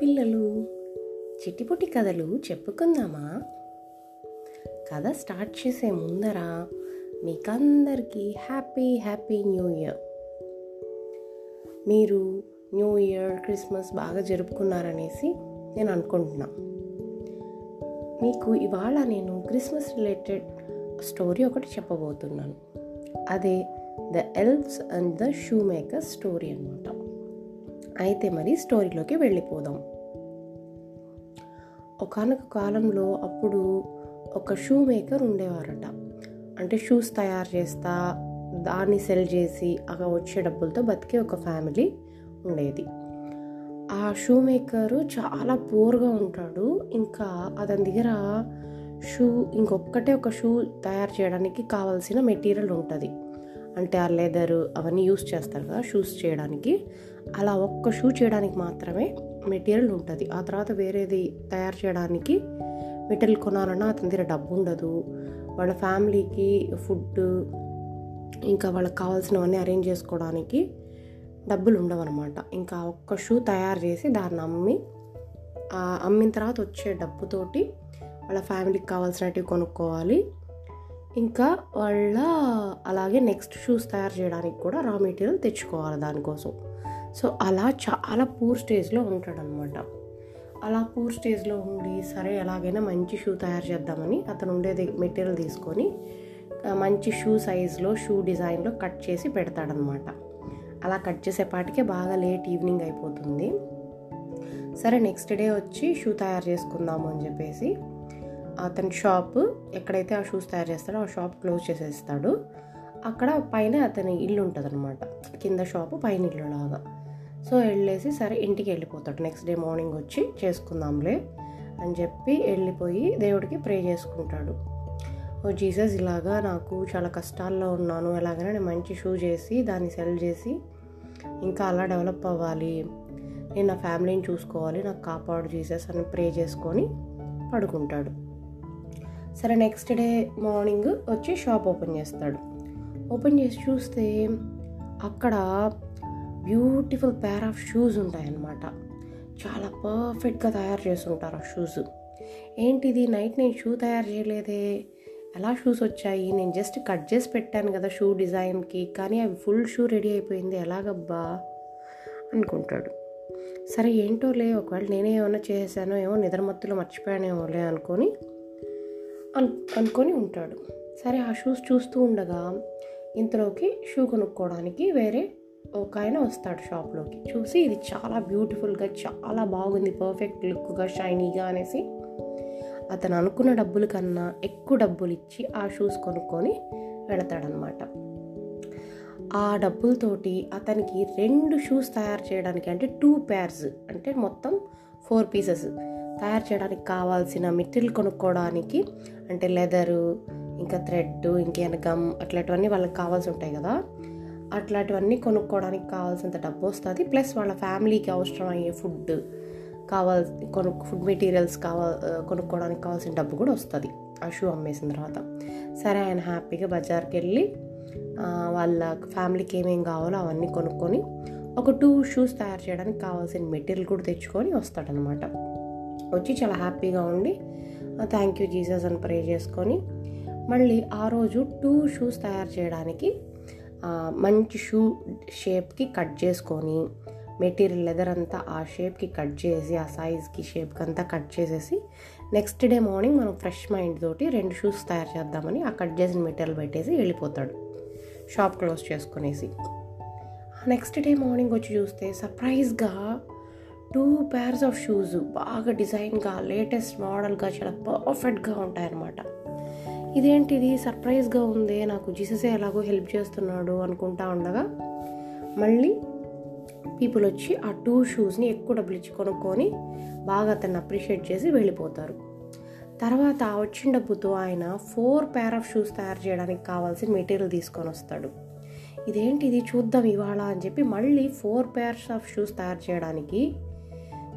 పిల్లలు చిటిపుటి కథలు చెప్పుకుందామా? కథ స్టార్ట్ చేసే ముందర మీకందరికీ హ్యాపీ హ్యాపీ న్యూ ఇయర్. మీరు న్యూ ఇయర్ క్రిస్మస్ బాగా జరుపుకున్నారనేసి నేను అనుకుంటున్నా. మీకు ఇవాళ నేను క్రిస్మస్ రిలేటెడ్ స్టోరీ ఒకటి చెప్పబోతున్నాను. అదే the elves and the shoemaker story అనమాట అయితే మరి స్టోరీలోకి వెళ్ళిపోదాం. ఒకనొక కాలంలో అప్పుడు ఒక షూ మేకర్ ఉండేవారట. అంటే షూస్ తయారు చేస్తా దాన్ని సెల్ చేసి అక్కడ వచ్చే డబ్బులతో బతికే ఒక ఫ్యామిలీ ఉండేది. ఆ షూ మేకరు చాలా పూర్గా ఉంటాడు. ఇంకా అతని దగ్గర షూ ఇంకొక్కటే ఒక షూ తయారు చేయడానికి కావాల్సిన మెటీరియల్ ఉంటుంది. అంటే ఆ లెదర్ అవన్నీ యూస్ చేస్తారు కదా షూస్ చేయడానికి. అలా ఒక్క షూ చేయడానికి మాత్రమే మెటీరియల్ ఉంటుంది. ఆ తర్వాత వేరేది తయారు చేయడానికి మెటీరియల్ కొనాలన్నా అతని దగ్గర డబ్బు ఉండదు. వాళ్ళ ఫ్యామిలీకి ఫుడ్ ఇంకా వాళ్ళకి కావాల్సినవన్నీ అరేంజ్ చేసుకోవడానికి డబ్బులు ఉండవన్నమాట. ఇంకా ఒక్క షూ తయారు చేసి దాన్ని అమ్మి అమ్మిన తర్వాత వచ్చే డబ్బుతోటి వాళ్ళ ఫ్యామిలీకి కావాల్సినవి కొనుక్కోవాలి. ఇంకా వాళ్ళ అలాగే నెక్స్ట్ షూస్ తయారు చేయడానికి కూడా రా మెటీరియల్ తెచ్చుకోవాలి దానికోసం. సో అలా చాలా పూర్ స్టేజ్లో ఉంటాడనమాట అలా పూర్ స్టేజ్లో ఉండి సరే ఎలాగైనా మంచి షూ తయారు చేద్దామని అతను ఉండేది మెటీరియల్ తీసుకొని మంచి షూ సైజులో షూ డిజైన్లో కట్ చేసి పెడతాడనమాట అలా కట్ చేసేపాటికే బాగా లేట్ ఈవినింగ్ అయిపోతుంది. సరే నెక్స్ట్ డే వచ్చి షూ తయారు చేసుకుందాము అని చెప్పేసి అతని షాప్ ఎక్కడైతే ఆ షూస్ తయారు చేస్తాడో ఆ షాప్ క్లోజ్ చేసేస్తాడు. అక్కడ పైన అతని ఇల్లు ఉంటుంది అనమాట కింద షాపు పైన ఇల్లు లాగా. సో వెళ్ళేసి సరే ఇంటికి వెళ్ళిపోతాడు. నెక్స్ట్ డే మార్నింగ్ వచ్చి చేసుకుందాంలే అని చెప్పి వెళ్ళిపోయి దేవుడికి ప్రే చేసుకుంటాడు. ఓ జీసస్ ఇలాగా నాకు చాలా కష్టాల్లో ఉన్నాను. ఎలాగైనా నేను మంచి షూ చేసి దాన్ని సెల్ చేసి ఇంకా అలా డెవలప్ అవ్వాలి. నేను నా ఫ్యామిలీని చూసుకోవాలి. నాకు కాపాడు జీసస్ అని ప్రే చేసుకొని పడుకుంటాడు. సరే నెక్స్ట్ డే మార్నింగ్ వచ్చి షాప్ ఓపెన్ చేస్తాడు. ఓపెన్ చేసి చూస్తే అక్కడ బ్యూటిఫుల్ పేర్ ఆఫ్ షూస్ ఉంటాయన్నమాట. చాలా పర్ఫెక్ట్గా తయారు చేస్తుంటారు ఆ షూస్ ఏంటిది? నైట్ నేను షూ తయారు చేయలేదే. ఎలా షూస్ వచ్చాయి? నేను జస్ట్ కట్ చేసి పెట్టాను కదా షూ డిజైన్కి కానీ అవి ఫుల్ షూ రెడీ అయిపోయింది. ఎలాగబ్బా? అనుకుంటాడు. సరే ఏంటో లే ఒకవేళ నేనే ఏమైనా చేశానో ఏమో నిద్రమత్తులో మర్చిపోయానేమోలే అనుకొని అను అనుకొని ఉంటాడు. సరే ఆ షూస్ చూస్తూ ఉండగా ఇంతలోకి షూ కొనుక్కోవడానికి వేరే ఒక ఆయన వస్తాడు షాప్లోకి. చూసి ఇది చాలా బ్యూటిఫుల్గా చాలా బాగుంది పర్ఫెక్ట్ లుక్గా షైనీగా అనేసి అతను అనుకున్న డబ్బుల కన్నా ఎక్కువ డబ్బులు ఇచ్చి ఆ షూస్ కొనుక్కొని వెళతాడనమాట ఆ డబ్బులతోటి అతనికి రెండు షూస్ తయారు చేయడానికి అంటే టూ పేర్స్ అంటే మొత్తం ఫోర్ పీసెస్ తయారు చేయడానికి కావాల్సిన మెటీరియల్ కొనుక్కోవడానికి అంటే లెదరు ఇంకా థ్రెడ్ ఇంకేమైనా గమ్ అట్లాంటివన్నీ వాళ్ళకి కావాల్సి ఉంటాయి కదా. అట్లాంటివన్నీ కొనుక్కోవడానికి కావాల్సినంత డబ్బు వస్తుంది. ప్లస్ వాళ్ళ ఫ్యామిలీకి అవసరం అయ్యే ఫుడ్ కావాల్సి కొను ఫుడ్ మెటీరియల్స్ కావా కొనుక్కోవడానికి కావాల్సిన డబ్బు కూడా వస్తుంది. ఆ షూ అమ్మేసిన తర్వాత. సరే ఆయన హ్యాపీగా బజార్కి వెళ్ళి వాళ్ళ ఫ్యామిలీకి ఏమేమి కావాలో అవన్నీ కొనుక్కొని ఒక టూ షూస్ తయారు చేయడానికి కావాల్సిన మెటీరియల్ కూడా తెచ్చుకొని వస్తాడనమాట. వచ్చి చాలా హ్యాపీగా ఉండి థ్యాంక్ యూ జీసస్ అని ప్రే చేసుకొని మళ్ళీ ఆ రోజు టూ షూస్ తయారు చేయడానికి మంచి షూ షేప్కి కట్ చేసుకొని మెటీరియల్ లెదర్ అంతా ఆ షేప్కి కట్ చేసి ఆ సైజ్కి షేప్కి అంతా కట్ చేసేసి నెక్స్ట్ డే మార్నింగ్ మనం ఫ్రెష్ మైండ్ తోటి రెండు షూస్ తయారు చేద్దామని ఆ కట్ చేసిన మెటీరియల్ పెట్టేసి వెళ్ళిపోతాడు. షాప్ క్లోజ్ చేసుకునేసి. నెక్స్ట్ డే మార్నింగ్ వచ్చి చూస్తే సర్ప్రైజ్గా టూ పేర్స్ ఆఫ్ షూస్ బాగా డిజైన్గా లేటెస్ట్ మోడల్గా చాలా పర్ఫెక్ట్గా ఉంటాయన్నమాట. ఇదేంటిది? సర్ప్రైజ్గా ఉంది. నాకు జీససే ఎలాగో హెల్ప్ చేస్తున్నాడు అనుకుంటా ఉండగా మళ్ళీ పీపుల్ వచ్చి ఆ టూ షూస్ని ఎక్కువ డబ్బులు ఇచ్చి కొనుక్కొని బాగా అతన్ని అప్రిషియేట్ చేసి వెళ్ళిపోతారు. తర్వాత వచ్చిన డబ్బుతో ఆయన ఫోర్ పేర్ ఆఫ్ షూస్ తయారు చేయడానికి కావాల్సిన మెటీరియల్ తీసుకొని వస్తాడు. ఇదేంటిది? చూద్దాం ఇవాళ అని చెప్పి మళ్ళీ ఫోర్ పేర్స్ ఆఫ్ షూస్ తయారు చేయడానికి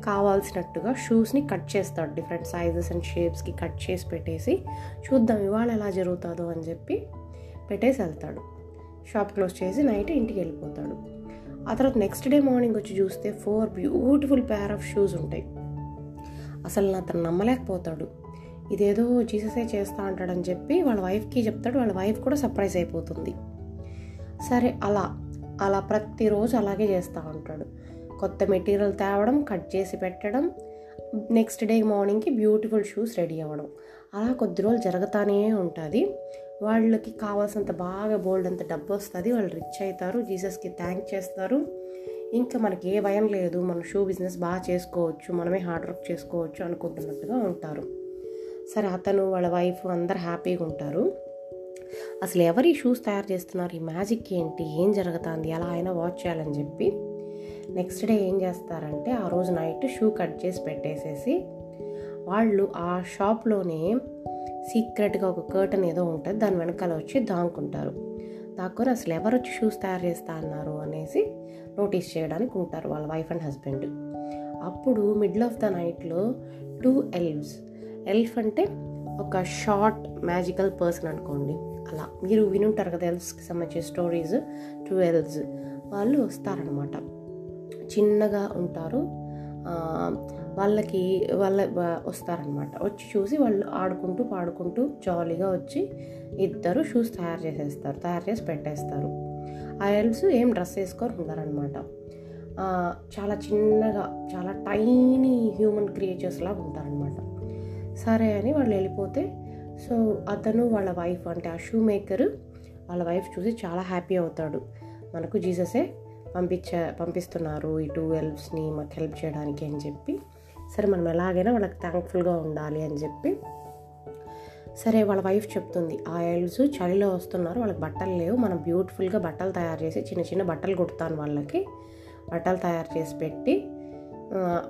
కావాల్సినట్టుగా షూస్ని కట్ చేస్తాడు. డిఫరెంట్ సైజెస్ అండ్ షేప్స్కి కట్ చేసి పెట్టేసి చూద్దాం ఇవాళ ఎలా జరుగుతుందో అని చెప్పి పెట్టేసి వెళ్తాడు. షాప్ క్లోజ్ చేసి నైట్ ఇంటికి వెళ్ళిపోతాడు. ఆ తర్వాత నెక్స్ట్ డే మార్నింగ్ వచ్చి చూస్తే four beautiful pair of shoes ఉంటాయి. అసలు అతను నమ్మలేకపోతాడు. ఇదేదో జీససే చేస్తా అంటాడని చెప్పి వాళ్ళ వైఫ్కి చెప్తాడు. వాళ్ళ వైఫ్ కూడా సర్ప్రైజ్ అయిపోతుంది. సరే అలా అలా ప్రతిరోజు అలాగే చేస్తూ ఉంటాడు కొత్త మెటీరియల్ తేవడం కట్ చేసి పెట్టడం నెక్స్ట్ డే మార్నింగ్కి బ్యూటిఫుల్ షూస్ రెడీ అవ్వడం. అలా కొద్ది రోజులు జరుగుతానే ఉంటుంది. వాళ్ళకి కావాల్సినంత బాగా బోల్డ్ అంత డబ్బు వస్తుంది. వాళ్ళు రిచ్ అవుతారు జీసస్కి థ్యాంక్ చేస్తారు. ఇంకా మనకి ఏ భయం లేదు. మనం షూ బిజినెస్ బాగా చేసుకోవచ్చు. మనమే హార్డ్ వర్క్ చేసుకోవచ్చు అనుకుంటున్నట్టుగా ఉంటారు. సరే అతను వాళ్ళ వైఫ్ అందరు హ్యాపీగా ఉంటారు. అసలు ఎవరు ఈ షూస్ తయారు చేస్తున్నారు? ఈ మ్యాజిక్ ఏంటి? ఏం జరుగుతుంది? ఎలా అయినా వాచ్ చేయాలని చెప్పి నెక్స్ట్ డే ఏం చేస్తారంటే ఆ రోజు నైట్ షూ కట్ చేసి పెట్టేసేసి వాళ్ళు ఆ షాప్లోనే సీక్రెట్గా ఒక కర్టన్ ఏదో ఉంటుంది దాని వెనకాల వచ్చి దాంకుంటారు దాక్కుని అసలు ఎవరు వచ్చి షూస్ తయారు చేస్తా అన్నారు అనేసి నోటీస్ చేయడానికి ఉంటారు వాళ్ళ వైఫ్ అండ్ హస్బెండ్. అప్పుడు మిడిల్ ఆఫ్ ద నైట్లో టూ ఎల్వ్స్. ఎల్ఫ్ అంటే ఒక షార్ట్ మ్యాజికల్ పర్సన్ అనుకోండి. అలా మీరు వినుంటారు కదా ఎల్ఫ్స్కి సంబంధించిన స్టోరీస్ టూ ఎల్వ్స్. వాళ్ళు వస్తారనమాట చిన్నగా ఉంటారు. వాళ్ళకి వాళ్ళ వస్తారనమాట. వచ్చి చూసి వాళ్ళు ఆడుకుంటూ పాడుకుంటూ జాలీగా వచ్చి ఇద్దరు షూస్ తయారు చేసేస్తారు తయారు చేసి పెట్టేస్తారు. ఆ ఏం డ్రెస్ వేసుకొని ఉన్నారనమాట చాలా చిన్నగా చాలా టైనీ హ్యూమన్ క్రియేచర్స్ లాగా ఉంటారనమాట. సరే అని వాళ్ళు వెళ్ళిపోతే సో అతను వాళ్ళ వైఫ్ అంటే ఆ షూ మేకరు వాళ్ళ వైఫ్ చూసి చాలా హ్యాపీ అవుతాడు. మనకు జీససే పంపించే పంపిస్తున్నారు ఈ టూ ఎల్ఫ్స్ని మాకు హెల్ప్ చేయడానికి అని చెప్పి. సరే మనం ఎలాగైనా వాళ్ళకి థ్యాంక్ఫుల్గా ఉండాలి అని చెప్పి. సరే వాళ్ళ వైఫ్ చెప్తుంది ఆ ఎల్స్ చలిలో వస్తున్నారు వాళ్ళకి బట్టలు లేవు. మనం బ్యూటిఫుల్గా బట్టలు తయారు చేసి చిన్న చిన్న బట్టలు కుడతాను వాళ్ళకి. బట్టలు తయారు చేసి పెట్టి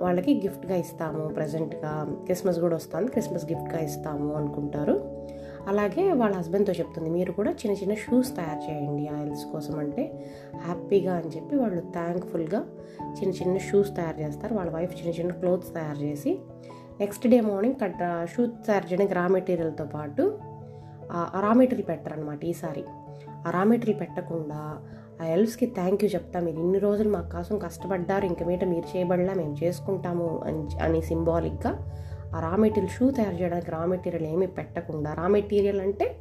వాళ్ళకి గిఫ్ట్గా ఇస్తాము. ప్రజెంట్గా క్రిస్మస్ కూడా వస్తుంది క్రిస్మస్ గిఫ్ట్గా ఇస్తాము అనుకుంటారు. అలాగే వాళ్ళ హస్బెండ్తో చెప్తుంది మీరు కూడా చిన్న చిన్న షూస్ తయారు చేయండి ఆ కోసం అంటే హ్యాపీగా అని చెప్పి వాళ్ళు థ్యాంక్ఫుల్గా చిన్న చిన్న షూస్ తయారు చేస్తారు. వాళ్ళ వైఫ్ చిన్న చిన్న క్లోత్స్ తయారు చేసి next day morning cut shoe తయారు చేయడానికి రా మెటీరియల్తో పాటు రా మెటీరియల్ పెట్టరనమాట ఈసారి ఆ రా మెటీరియల్ పెట్టకుండా ఆ ఎల్ఫ్స్కి థ్యాంక్ యూ చెప్తా మీరు ఇన్ని రోజులు మా కోసం కష్టపడ్డారు ఇంక మీట మీరు చేయబడలా మేము చేసుకుంటాము అని అని సింబాలిక్గా ఆ రా మెటీరియల్ షూ తయారు చేయడానికి రా మెటీరియల్ ఏమీ పెట్టకుండా రా మెటీరియల్ అంటే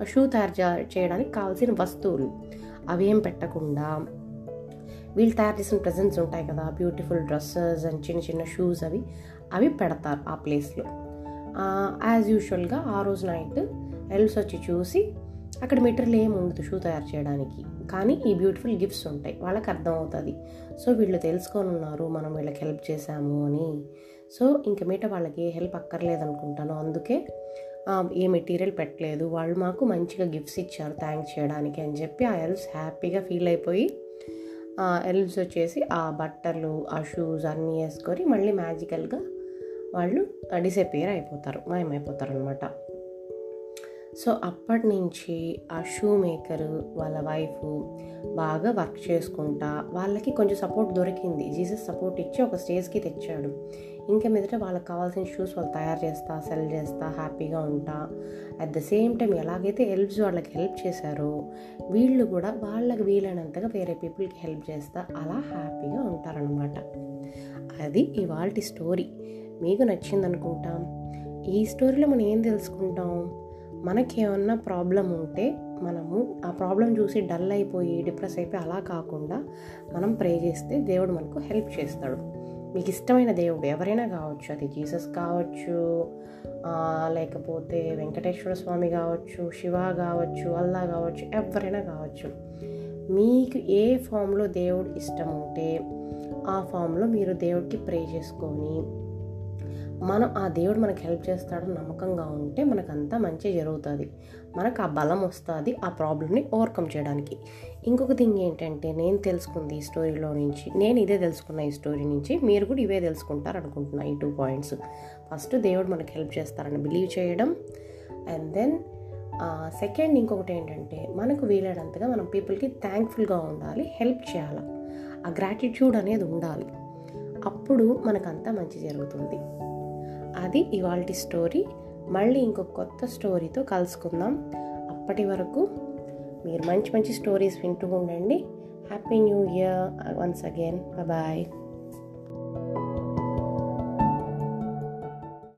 ఆ షూ తయారు చే- చేయడానికి కావాల్సిన వస్తువులు. అవేం పెట్టకుండా వీళ్ళు తయారు చేసిన ప్రజెంట్స్ ఉంటాయి కదా బ్యూటిఫుల్ డ్రెస్సెస్ అండ్ చిన్న చిన్న షూస్ అవి అవి పెడతారు ఆ ప్లేస్లో యాజ్ యూజువల్గా ఆ రోజు నైట్ ఎల్స్ వచ్చి చూసి అక్కడ మెటీరియల్ ఏమి ఉండదు షూ తయారు చేయడానికి. కానీ ఈ బ్యూటిఫుల్ గిఫ్ట్స్ ఉంటాయి. వాళ్ళకి అర్థమవుతుంది సో వీళ్ళు తెలుసుకొని ఉన్నారు మనం వీళ్ళకి హెల్ప్ చేశాము అని. సో ఇంక మీట వాళ్ళకి ఏ హెల్ప్ అక్కర్లేదు అనుకుంటాను అందుకే ఏ మెటీరియల్ పెట్టలేదు. వాళ్ళు మాకు మంచిగా గిఫ్ట్స్ ఇచ్చారు థ్యాంక్స్ చేయడానికి అని చెప్పి ఆ ఎల్స్ హ్యాపీగా ఫీల్ అయిపోయి ఆ వచ్చేసి ఆ బట్టలు ఆ షూస్ అన్నీ వేసుకొని మళ్ళీ మ్యాజికల్గా వాళ్ళు డిసపేర్ అయిపోతారు మాయమైపోతారు అనమాట సో అప్పటి నుంచి ఆ షూ మేకరు వాళ్ళ వైఫ్ బాగా వర్క్ చేసుకుంటా వాళ్ళకి కొంచెం సపోర్ట్ దొరికింది. జీసస్ సపోర్ట్ ఇచ్చి ఒక స్టేజ్కి తెచ్చాడు. ఇంకా మీదట వాళ్ళకి కావాల్సిన షూస్ వాళ్ళు తయారు చేస్తా సెల్ చేస్తా హ్యాపీగా ఉంటా. అట్ ద సేమ్ టైం ఎలాగైతే హెల్ప్స్ వాళ్ళకి హెల్ప్ చేశారో వీళ్ళు కూడా వాళ్ళకి వీలైనంతగా వేరే పీపుల్కి హెల్ప్ చేస్తా అలా హ్యాపీగా ఉంటారనమాట అది ఇవాళ స్టోరీ మీకు నచ్చిందనుకుంటాం. ఈ స్టోరీలో మనం ఏం తెలుసుకుంటాం? మనకి ఏమన్నా ప్రాబ్లం ఉంటే మనము ఆ ప్రాబ్లం చూసి డల్ అయిపోయి డిప్రెస్ అయిపోయి అలా కాకుండా మనం ప్రే చేస్తే దేవుడు మనకు హెల్ప్ చేస్తాడు. మీకు ఇష్టమైన దేవుడు ఎవరైనా కావచ్చు అది జీసస్ కావచ్చు లేకపోతే వెంకటేశ్వర స్వామి కావచ్చు శివ కావచ్చు అల్లా కావచ్చు ఎవరైనా కావచ్చు. మీకు ఏ ఫామ్లో దేవుడు ఇష్టం ఉంటే ఆ ఫామ్లో మీరు దేవుడికి ప్రే చేసుకొని మనం ఆ దేవుడు మనకు హెల్ప్ చేస్తాడని నమ్మకంగా ఉంటే మనకంతా మంచి జరుగుతుంది. మనకు ఆ బలం వస్తుంది ఆ ప్రాబ్లమ్ని ఓవర్కమ్ చేయడానికి. ఇంకొక థింగ్ ఏంటంటే నేను తెలుసుకుంది ఈ స్టోరీలో నుంచి నేను ఇదే తెలుసుకున్న ఈ స్టోరీ నుంచి మీరు కూడా ఇవే తెలుసుకుంటారు అనుకుంటున్నా ఈ టూ పాయింట్స్ ఫస్ట్ దేవుడు మనకు హెల్ప్ చేస్తారని బిలీవ్ చేయడం. అండ్ దెన్ సెకండ్ ఇంకొకటి ఏంటంటే మనకు వీలైనంతగా మనం పీపుల్కి థ్యాంక్ఫుల్గా ఉండాలి హెల్ప్ చేయాలి. ఆ గ్రాటిట్యూడ్ అనేది ఉండాలి. అప్పుడు మనకంతా మంచి జరుగుతుంది. అది ఇవాళ స్టోరీ. మళ్ళీ ఇంకొక కొత్త స్టోరీతో కలుసుకుందాం. అప్పటి వరకు మీరు మంచి మంచి స్టోరీస్ వింటూ ఉండండి. Happy new year once again. Bye.